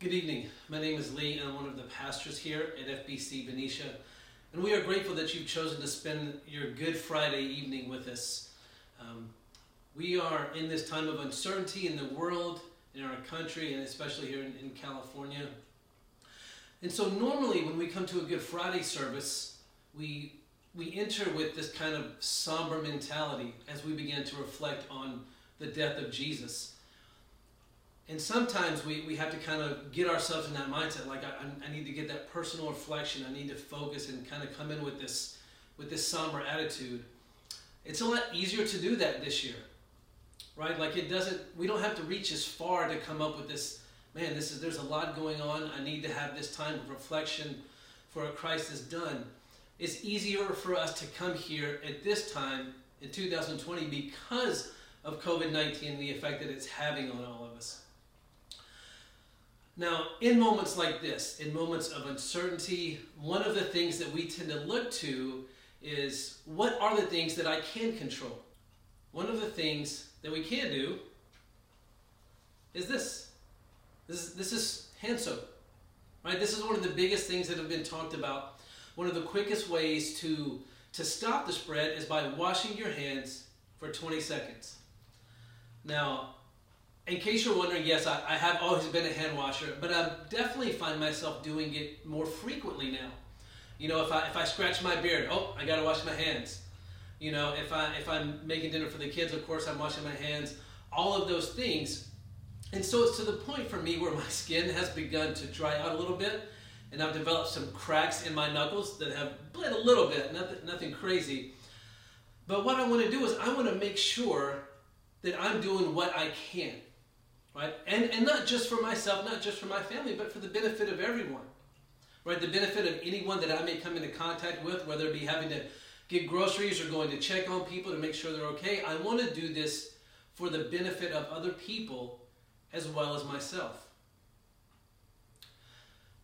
Good evening. My name is Lee, and I'm one of the pastors here at FBC Benicia. And we are grateful that you've chosen to spend your Good Friday evening with us. Um, we are in this time of uncertainty in the world, in our country, and especially here in, in California. And so, normally, when we come to a Good Friday service, we we enter with this kind of somber mentality as we begin to reflect on the death of Jesus. And sometimes we, we have to kind of get ourselves in that mindset, like I, I need to get that personal reflection. I need to focus and kind of come in with this with this somber attitude. It's a lot easier to do that this year, right? Like it doesn't. We don't have to reach as far to come up with this. Man, this is there's a lot going on. I need to have this time of reflection for Christ has done. It's easier for us to come here at this time in 2020 because of COVID 19 and the effect that it's having on all of us. Now, in moments like this, in moments of uncertainty, one of the things that we tend to look to is what are the things that I can control? One of the things that we can do is this. This is, this is hand soap. Right? This is one of the biggest things that have been talked about. One of the quickest ways to, to stop the spread is by washing your hands for 20 seconds. Now, in case you're wondering, yes, I, I, have always been a hand washer, but I definitely find myself doing it more frequently now. You know, if I if I scratch my beard, oh, I gotta wash my hands. You know, if I if I'm making dinner for the kids, of course I'm washing my hands. All of those things, and so it's to the point for me where my skin has begun to dry out a little bit, and I've developed some cracks in my knuckles that have bled a little bit, nothing nothing crazy. But what I want to do is I want to make sure that I'm doing what I can right? And, and not just for myself, not just for my family, but for the benefit of everyone, right? The benefit of anyone that I may come into contact with, whether it be having to get groceries or going to check on people to make sure they're okay. I want to do this for the benefit of other people as well as myself.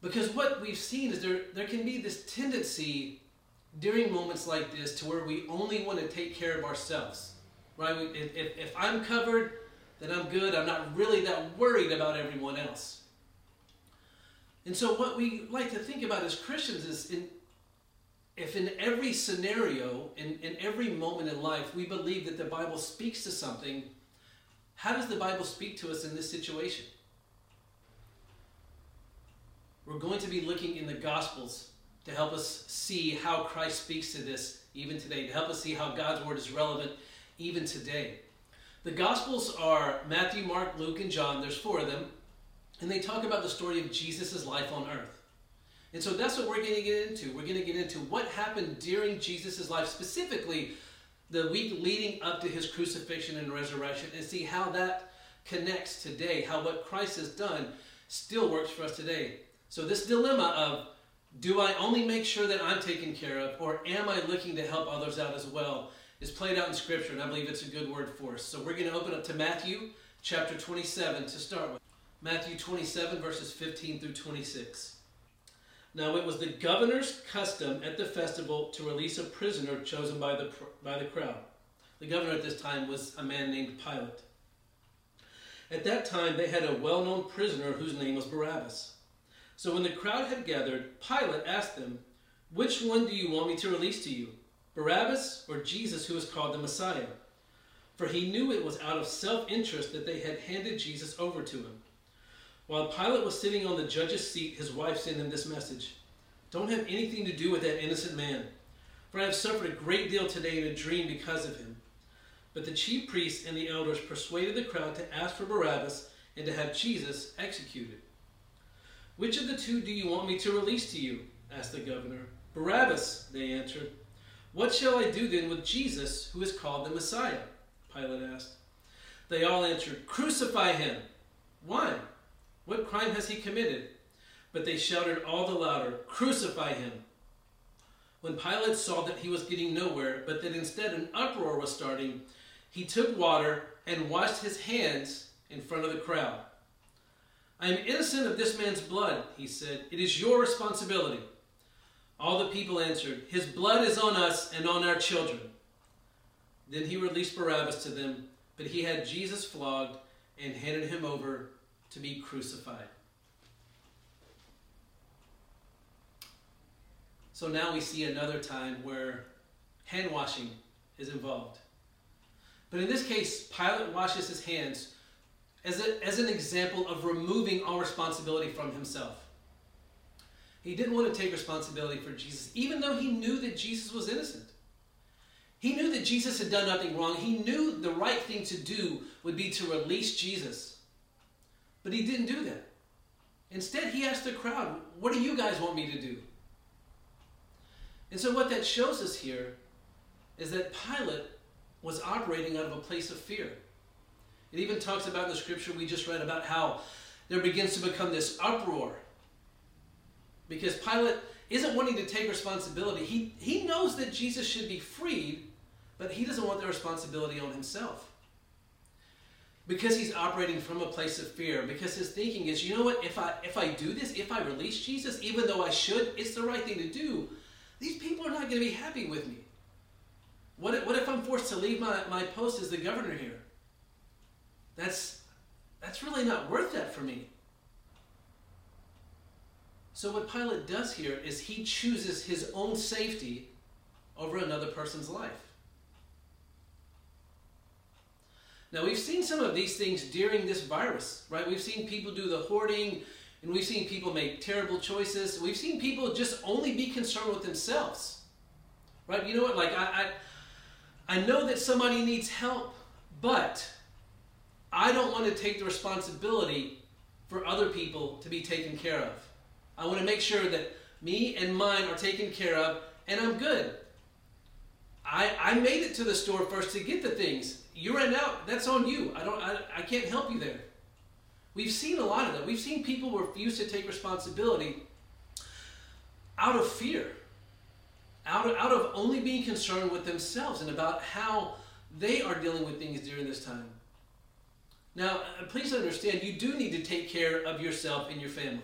Because what we've seen is there, there can be this tendency during moments like this to where we only want to take care of ourselves. Right? If, if, if I'm covered, that I'm good. I'm not really that worried about everyone else. And so, what we like to think about as Christians is in, if in every scenario, in, in every moment in life, we believe that the Bible speaks to something, how does the Bible speak to us in this situation? We're going to be looking in the Gospels to help us see how Christ speaks to this even today, to help us see how God's Word is relevant even today. The Gospels are Matthew, Mark, Luke, and John. There's four of them. And they talk about the story of Jesus' life on earth. And so that's what we're going to get into. We're going to get into what happened during Jesus' life, specifically the week leading up to his crucifixion and resurrection, and see how that connects today, how what Christ has done still works for us today. So, this dilemma of do I only make sure that I'm taken care of, or am I looking to help others out as well? Is played out in Scripture, and I believe it's a good word for us. So we're going to open up to Matthew chapter 27 to start with. Matthew 27, verses 15 through 26. Now it was the governor's custom at the festival to release a prisoner chosen by the, by the crowd. The governor at this time was a man named Pilate. At that time, they had a well known prisoner whose name was Barabbas. So when the crowd had gathered, Pilate asked them, Which one do you want me to release to you? Barabbas or Jesus, who was called the Messiah. For he knew it was out of self interest that they had handed Jesus over to him. While Pilate was sitting on the judge's seat, his wife sent him this message Don't have anything to do with that innocent man, for I have suffered a great deal today in a dream because of him. But the chief priests and the elders persuaded the crowd to ask for Barabbas and to have Jesus executed. Which of the two do you want me to release to you? asked the governor. Barabbas, they answered. What shall I do then with Jesus, who is called the Messiah? Pilate asked. They all answered, Crucify him! Why? What crime has he committed? But they shouted all the louder, Crucify him! When Pilate saw that he was getting nowhere, but that instead an uproar was starting, he took water and washed his hands in front of the crowd. I am innocent of this man's blood, he said. It is your responsibility. All the people answered, His blood is on us and on our children. Then he released Barabbas to them, but he had Jesus flogged and handed him over to be crucified. So now we see another time where hand washing is involved. But in this case, Pilate washes his hands as, a, as an example of removing all responsibility from himself. He didn't want to take responsibility for Jesus, even though he knew that Jesus was innocent. He knew that Jesus had done nothing wrong. He knew the right thing to do would be to release Jesus. But he didn't do that. Instead, he asked the crowd, What do you guys want me to do? And so, what that shows us here is that Pilate was operating out of a place of fear. It even talks about in the scripture we just read about how there begins to become this uproar. Because Pilate isn't wanting to take responsibility. He, he knows that Jesus should be freed, but he doesn't want the responsibility on himself. Because he's operating from a place of fear, because his thinking is, you know what, if I if I do this, if I release Jesus, even though I should, it's the right thing to do, these people are not going to be happy with me. What if, what if I'm forced to leave my, my post as the governor here? That's, that's really not worth that for me. So, what Pilate does here is he chooses his own safety over another person's life. Now, we've seen some of these things during this virus, right? We've seen people do the hoarding, and we've seen people make terrible choices. We've seen people just only be concerned with themselves, right? You know what? Like, I, I, I know that somebody needs help, but I don't want to take the responsibility for other people to be taken care of. I want to make sure that me and mine are taken care of and I'm good. I, I made it to the store first to get the things. You ran out, that's on you. I don't I, I can't help you there. We've seen a lot of that. We've seen people refuse to take responsibility out of fear, out of, out of only being concerned with themselves and about how they are dealing with things during this time. Now, uh, please understand, you do need to take care of yourself and your family.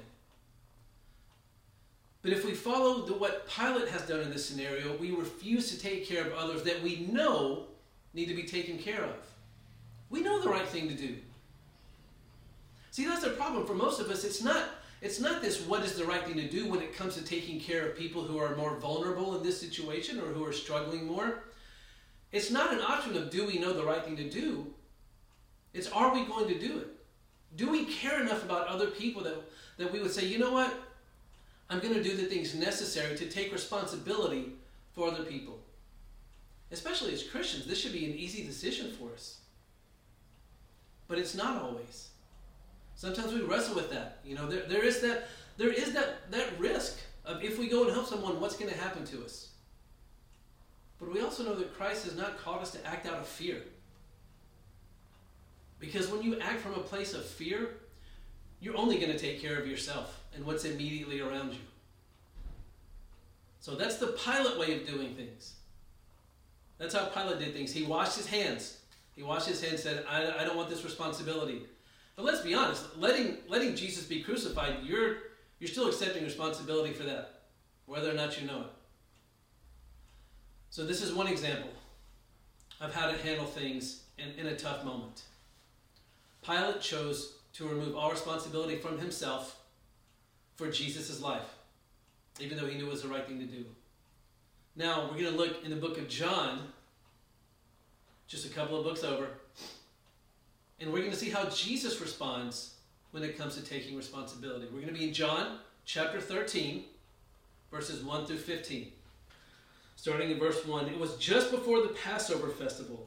But if we follow the, what Pilate has done in this scenario, we refuse to take care of others that we know need to be taken care of. We know the right thing to do. See, that's the problem for most of us. It's not, it's not this what is the right thing to do when it comes to taking care of people who are more vulnerable in this situation or who are struggling more. It's not an option of do we know the right thing to do. It's are we going to do it? Do we care enough about other people that, that we would say, you know what? I'm going to do the things necessary to take responsibility for other people. Especially as Christians, this should be an easy decision for us. But it's not always. Sometimes we wrestle with that. You know, there, there is that there is that, that risk of if we go and help someone, what's going to happen to us? But we also know that Christ has not called us to act out of fear. Because when you act from a place of fear, you're only going to take care of yourself and what's immediately around you. So that's the Pilate way of doing things. That's how Pilate did things. He washed his hands. He washed his hands and said, I, I don't want this responsibility. But let's be honest, letting, letting Jesus be crucified, you're, you're still accepting responsibility for that, whether or not you know it. So this is one example of how to handle things in, in a tough moment. Pilate chose to remove all responsibility from himself for Jesus' life, even though he knew it was the right thing to do. Now, we're going to look in the book of John, just a couple of books over, and we're going to see how Jesus responds when it comes to taking responsibility. We're going to be in John chapter 13, verses 1 through 15. Starting in verse 1, it was just before the Passover festival.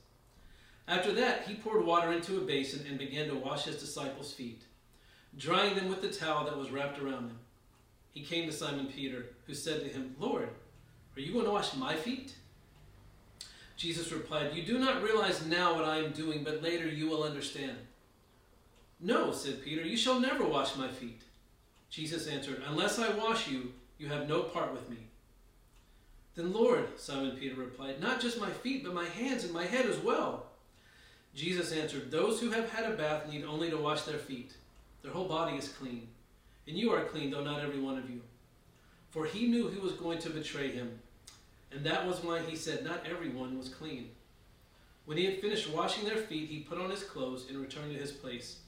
After that, he poured water into a basin and began to wash his disciples' feet, drying them with the towel that was wrapped around them. He came to Simon Peter, who said to him, Lord, are you going to wash my feet? Jesus replied, You do not realize now what I am doing, but later you will understand. No, said Peter, you shall never wash my feet. Jesus answered, Unless I wash you, you have no part with me. Then, Lord, Simon Peter replied, not just my feet, but my hands and my head as well. Jesus answered, Those who have had a bath need only to wash their feet. Their whole body is clean. And you are clean, though not every one of you. For he knew who was going to betray him. And that was why he said, Not everyone was clean. When he had finished washing their feet, he put on his clothes and returned to his place.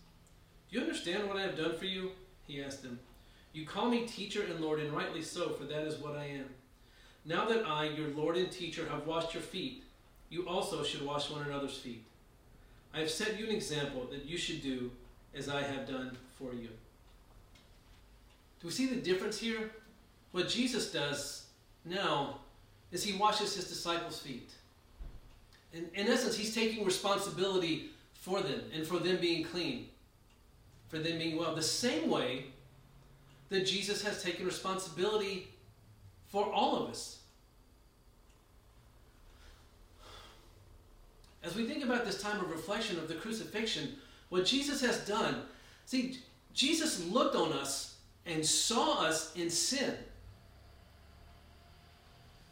Do you understand what I have done for you? He asked them. You call me teacher and Lord, and rightly so, for that is what I am. Now that I, your Lord and teacher, have washed your feet, you also should wash one another's feet. I have set you an example that you should do as I have done for you. Do we see the difference here? What Jesus does now is he washes his disciples' feet. In, in essence, he's taking responsibility for them and for them being clean, for them being well. The same way that Jesus has taken responsibility for all of us. As we think about this time of reflection of the crucifixion, what Jesus has done, see, Jesus looked on us and saw us in sin.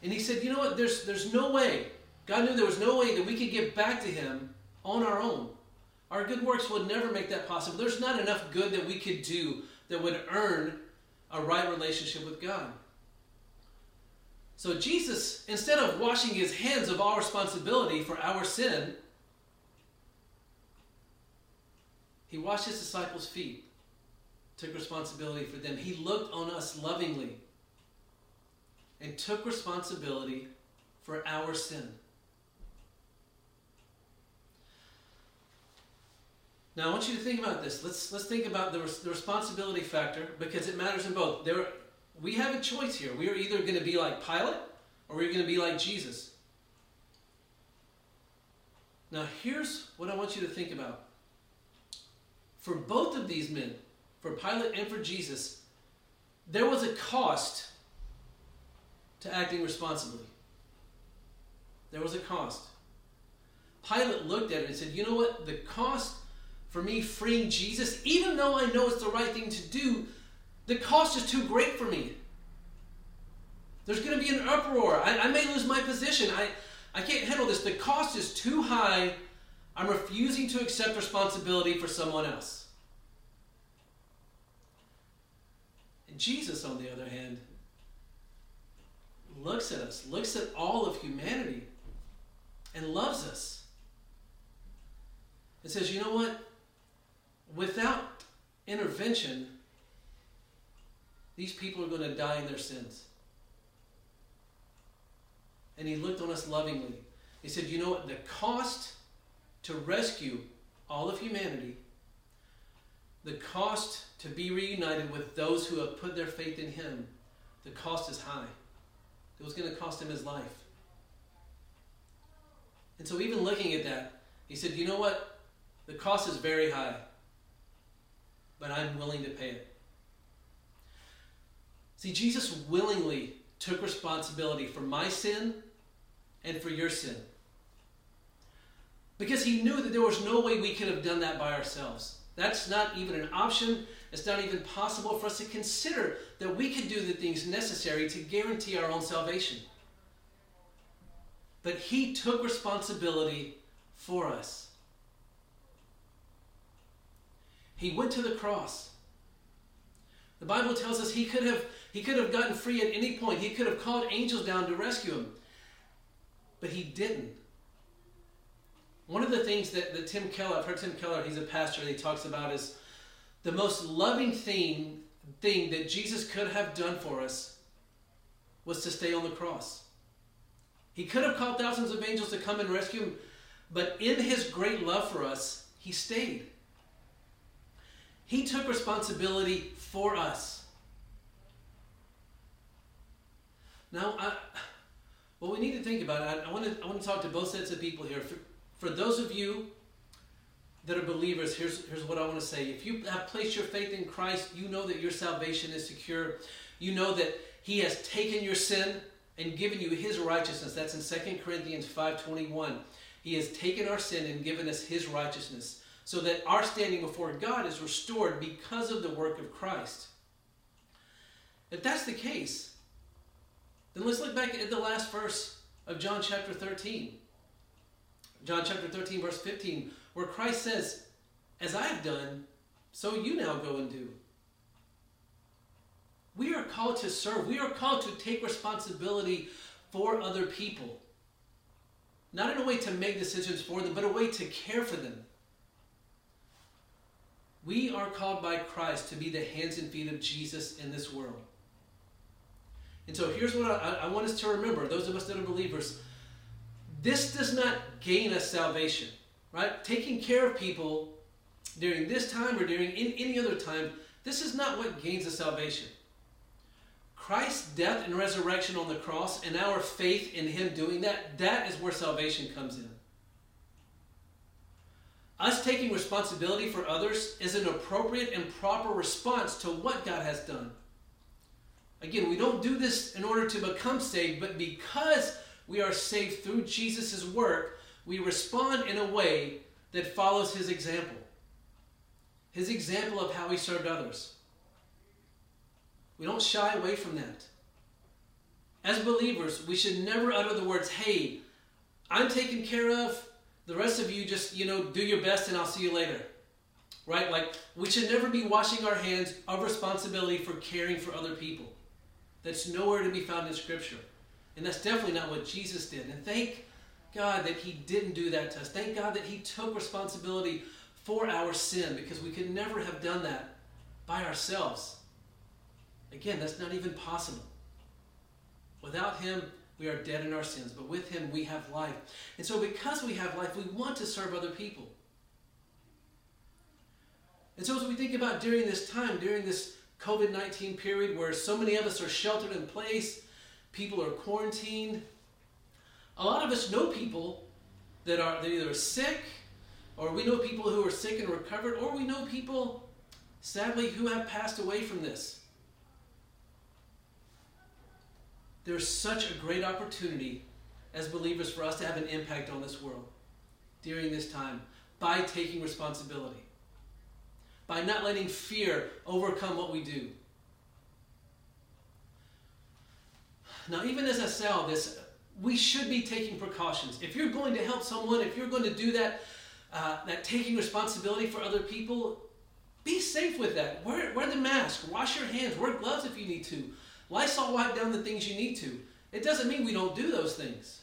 And he said, You know what? There's, there's no way. God knew there was no way that we could get back to him on our own. Our good works would never make that possible. There's not enough good that we could do that would earn a right relationship with God. So Jesus, instead of washing his hands of all responsibility for our sin, he washed his disciples' feet, took responsibility for them. He looked on us lovingly and took responsibility for our sin. Now I want you to think about this. Let's let's think about the, the responsibility factor because it matters in both. There we have a choice here. We are either going to be like Pilate or we're going to be like Jesus. Now, here's what I want you to think about. For both of these men, for Pilate and for Jesus, there was a cost to acting responsibly. There was a cost. Pilate looked at it and said, You know what? The cost for me freeing Jesus, even though I know it's the right thing to do, the cost is too great for me. There's going to be an uproar. I, I may lose my position. I, I can't handle this. The cost is too high. I'm refusing to accept responsibility for someone else. And Jesus, on the other hand, looks at us, looks at all of humanity, and loves us. And says, you know what? Without intervention, these people are going to die in their sins. And he looked on us lovingly. He said, You know what? The cost to rescue all of humanity, the cost to be reunited with those who have put their faith in him, the cost is high. It was going to cost him his life. And so, even looking at that, he said, You know what? The cost is very high, but I'm willing to pay it. See, Jesus willingly took responsibility for my sin and for your sin. Because he knew that there was no way we could have done that by ourselves. That's not even an option. It's not even possible for us to consider that we could do the things necessary to guarantee our own salvation. But he took responsibility for us. He went to the cross. The Bible tells us he could have he could have gotten free at any point. He could have called angels down to rescue him. But he didn't. One of the things that, that Tim Keller, I've heard Tim Keller, he's a pastor, and he talks about is the most loving thing, thing that Jesus could have done for us was to stay on the cross. He could have called thousands of angels to come and rescue him, but in his great love for us, he stayed. He took responsibility for us. Now, I, what we need to think about, I, I, want to, I want to talk to both sets of people here. For, for those of you that are believers, here's, here's what I want to say. If you have placed your faith in Christ, you know that your salvation is secure. You know that He has taken your sin and given you His righteousness. That's in 2 Corinthians 5.21. He has taken our sin and given us His righteousness so that our standing before God is restored because of the work of Christ. If that's the case, then let's look back at the last verse of John chapter 13. John chapter 13, verse 15, where Christ says, As I have done, so you now go and do. We are called to serve. We are called to take responsibility for other people. Not in a way to make decisions for them, but a way to care for them. We are called by Christ to be the hands and feet of Jesus in this world. And so here's what I, I, want us to remember those of us that are believers this does not gain us salvation, right? Taking care of people during this time or during any other time, this is not what gains us salvation. Christ's death and resurrection on the cross and our faith in Him doing that, that is where salvation comes in. Us taking responsibility for others is an appropriate and proper response to what God has done. Again, we don't do this in order to become saved, but because we are saved through Jesus' work, we respond in a way that follows his example. His example of how he served others. We don't shy away from that. As believers, we should never utter the words, hey, I'm taken care of. The rest of you just, you know, do your best and I'll see you later. Right? Like, we should never be washing our hands of responsibility for caring for other people. That's nowhere to be found in Scripture. And that's definitely not what Jesus did. And thank God that He didn't do that to us. Thank God that He took responsibility for our sin because we could never have done that by ourselves. Again, that's not even possible. Without Him, we are dead in our sins, but with Him, we have life. And so, because we have life, we want to serve other people. And so, as we think about during this time, during this COVID 19 period where so many of us are sheltered in place, people are quarantined. A lot of us know people that are that either sick, or we know people who are sick and recovered, or we know people, sadly, who have passed away from this. There's such a great opportunity as believers for us to have an impact on this world during this time by taking responsibility by not letting fear overcome what we do. Now, even as I say all this, we should be taking precautions. If you're going to help someone, if you're going to do that, uh, that taking responsibility for other people, be safe with that. Wear, wear the mask, wash your hands, wear gloves if you need to. Lysol wipe down the things you need to. It doesn't mean we don't do those things.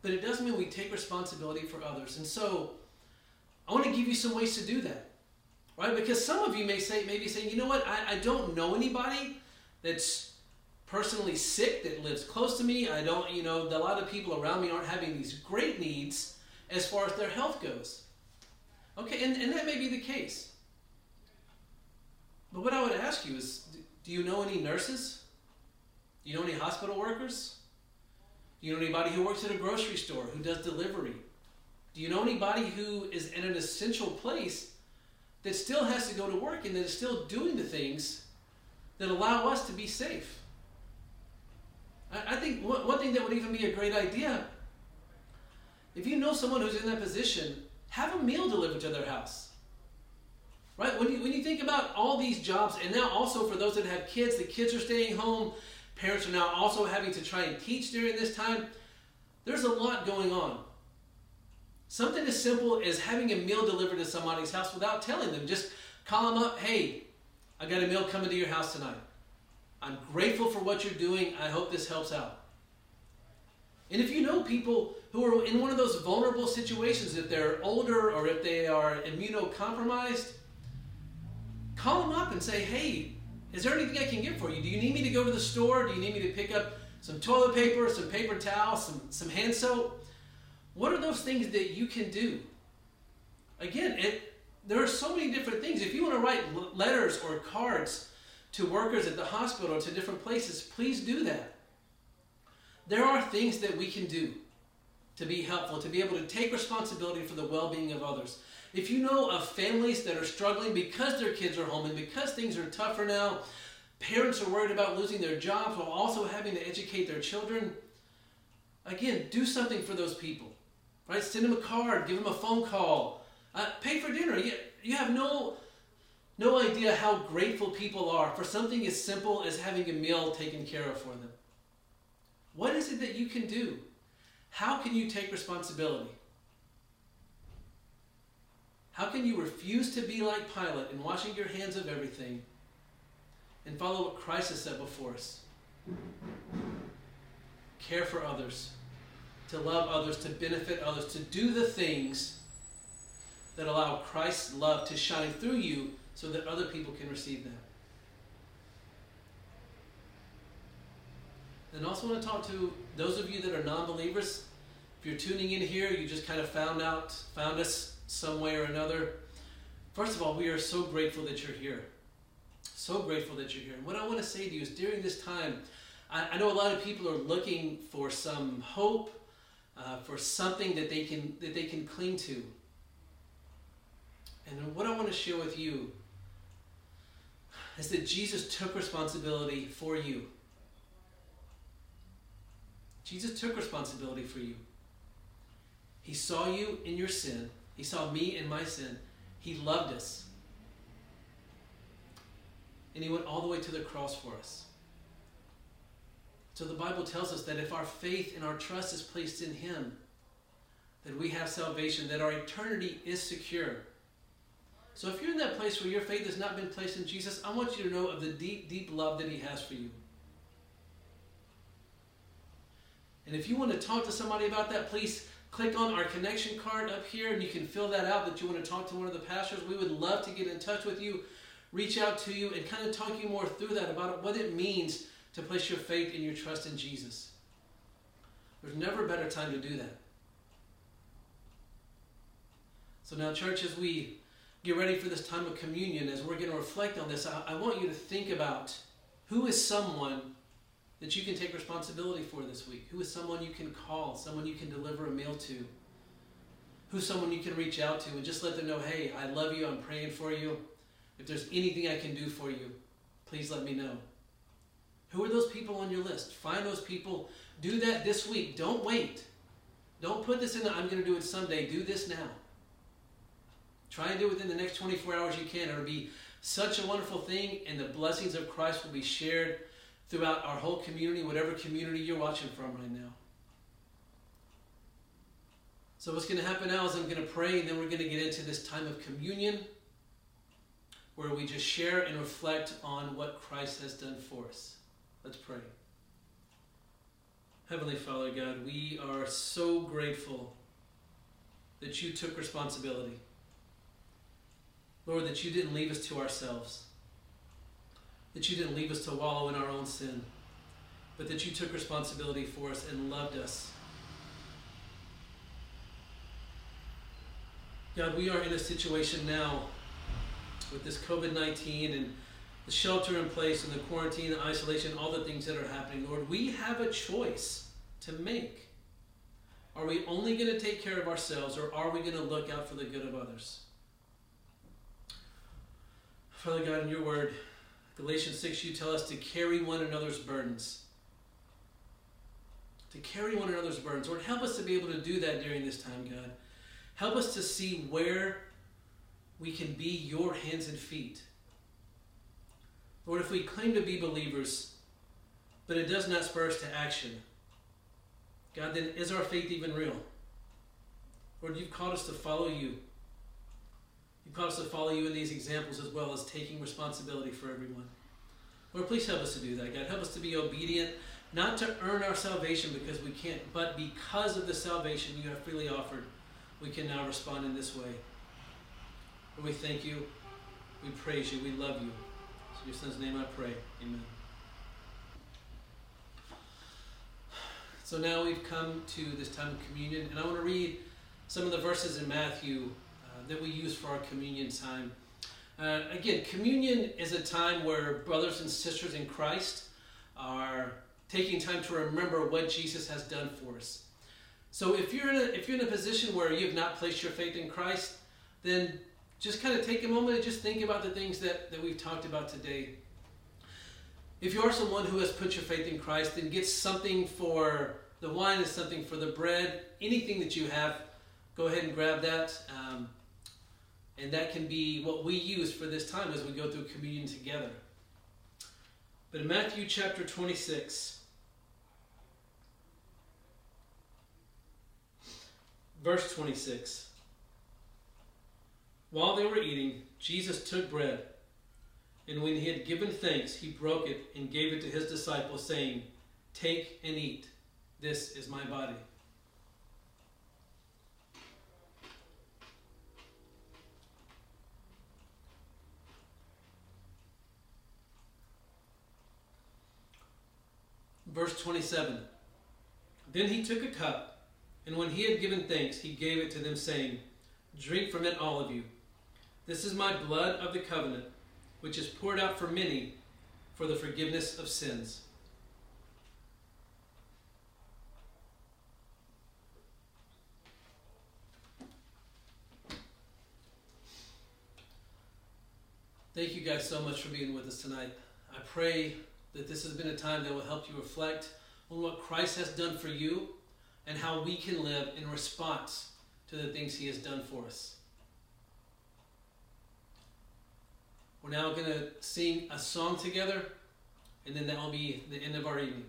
But it doesn't mean we take responsibility for others. And so, I want to give you some ways to do that. Right? Because some of you may say, maybe saying, you know what, I, I don't know anybody that's personally sick that lives close to me. I don't, you know, a lot of people around me aren't having these great needs as far as their health goes. Okay, and, and that may be the case. But what I would ask you is do you know any nurses? Do you know any hospital workers? Do you know anybody who works at a grocery store who does delivery? Do you know anybody who is in an essential place that still has to go to work and that is still doing the things that allow us to be safe? I, think one thing that would even be a great idea if you know someone who's in that position, have a meal delivered to their house. Right? When you, when you think about all these jobs, and now also for those that have kids, the kids are staying home, parents are now also having to try and teach during this time. There's a lot going on. Something as simple as having a meal delivered to somebody's house without telling them. Just call them up, hey, I got a meal coming to your house tonight. I'm grateful for what you're doing. I hope this helps out. And if you know people who are in one of those vulnerable situations, if they're older or if they are immunocompromised, call them up and say, hey, is there anything I can get for you? Do you need me to go to the store? Do you need me to pick up some toilet paper, some paper towel, some, some hand soap? What are those things that you can do? Again, it, there are so many different things. If you want to write letters or cards to workers at the hospital or to different places, please do that. There are things that we can do to be helpful, to be able to take responsibility for the well being of others. If you know of families that are struggling because their kids are home and because things are tougher now, parents are worried about losing their jobs while also having to educate their children, again, do something for those people. Right? Send them a card, give them a phone call, uh, pay for dinner. You, you have no no idea how grateful people are for something as simple as having a meal taken care of for them. What is it that you can do? How can you take responsibility? How can you refuse to be like Pilate in washing your hands of everything and follow what Christ has set before us? Care for others, to love others, to benefit others, to do the things that allow Christ's love to shine through you so that other people can receive that. And also want to talk to those of you that are non-believers. If you're tuning in here, you just kind of found out, found us some way or another. First of all, we are so grateful that you're here. So grateful that you're here. And what I want to say to you is during this time, I, I know a lot of people are looking for some hope, uh, for something that they can that they can cling to. And what I want to share with you is that Jesus took responsibility for you. Jesus took responsibility for you. He saw you in your sin. He saw me in my sin. He loved us. And he went all the way to the cross for us. So the Bible tells us that if our faith and our trust is placed in him, that we have salvation, that our eternity is secure. So if you're in that place where your faith has not been placed in Jesus, I want you to know of the deep, deep love that he has for you. And if you want to talk to somebody about that, please click on our connection card up here and you can fill that out that you want to talk to one of the pastors. We would love to get in touch with you, reach out to you, and kind of talk you more through that about what it means to place your faith and your trust in Jesus. There's never a better time to do that. So now, church, as we get ready for this time of communion, as we're going to reflect on this, I, I want you to think about who is someone that you can take responsibility for this week? Who is someone you can call, someone you can deliver a meal to? Who's someone you can reach out to and just let them know, hey, I love you, I'm praying for you. If there's anything I can do for you, please let me know. Who are those people on your list? Find those people. Do that this week. Don't wait. Don't put this in the I'm going to do it someday. Do this now. Try and do it within the next 24 hours you can. It'll be such a wonderful thing, and the blessings of Christ will be shared throughout our whole community, whatever community you're watching from right now. So, what's going to happen now is I'm going to pray, and then we're going to get into this time of communion where we just share and reflect on what Christ has done for us. Let's pray. Heavenly Father God, we are so grateful that you took responsibility. Lord, that you didn't leave us to ourselves that you didn't leave us to wallow in our own sin, but that you took responsibility for us and loved us. God, we are in a situation now with this COVID 19 and the shelter in place and the quarantine, the isolation, all the things that are happening. Lord, we have a choice to make. Are we only going to take care of ourselves or are we going to look out for the good of others? Father God, in your word, Galatians 6, you tell us to carry one another's burdens. To carry one another's burdens. Lord, help us to be able to do that during this time, God. Help us to see where we can be your hands and feet. Lord, if we claim to be believers, but it does not spur us to action, God, then is our faith even real? Lord, you've called us to follow you. You've called us to follow you in these examples as well as taking responsibility for everyone. Lord, please help us to do that, God. Help us to be obedient, not to earn our salvation because we can't, but because of the salvation you have freely offered, we can now respond in this way. Lord, we thank you. We praise you. We love you. In your son's name I pray. Amen. So now we've come to this time of communion, and I want to read some of the verses in Matthew that we use for our communion time. Uh, again, communion is a time where brothers and sisters in Christ are taking time to remember what Jesus has done for us. So if you're in a, if you're in a position where you have not placed your faith in Christ, then just kind of take a moment and just think about the things that, that we've talked about today. If you are someone who has put your faith in Christ, then get something for the wine and something for the bread. Anything that you have, go ahead and grab that. Um, And that can be what we use for this time as we go through communion together. But in Matthew chapter 26, verse 26, while they were eating, Jesus took bread, and when he had given thanks, he broke it and gave it to his disciples, saying, Take and eat. This is my body. Verse 27 Then he took a cup, and when he had given thanks, he gave it to them, saying, Drink from it, all of you. This is my blood of the covenant, which is poured out for many for the forgiveness of sins. Thank you guys so much for being with us tonight. I pray that this has been a time that will help you reflect on what Christ has done for you and how we can live in response to the things he has done for us. We're now going to sing a song together, and then that will be the end of our evening.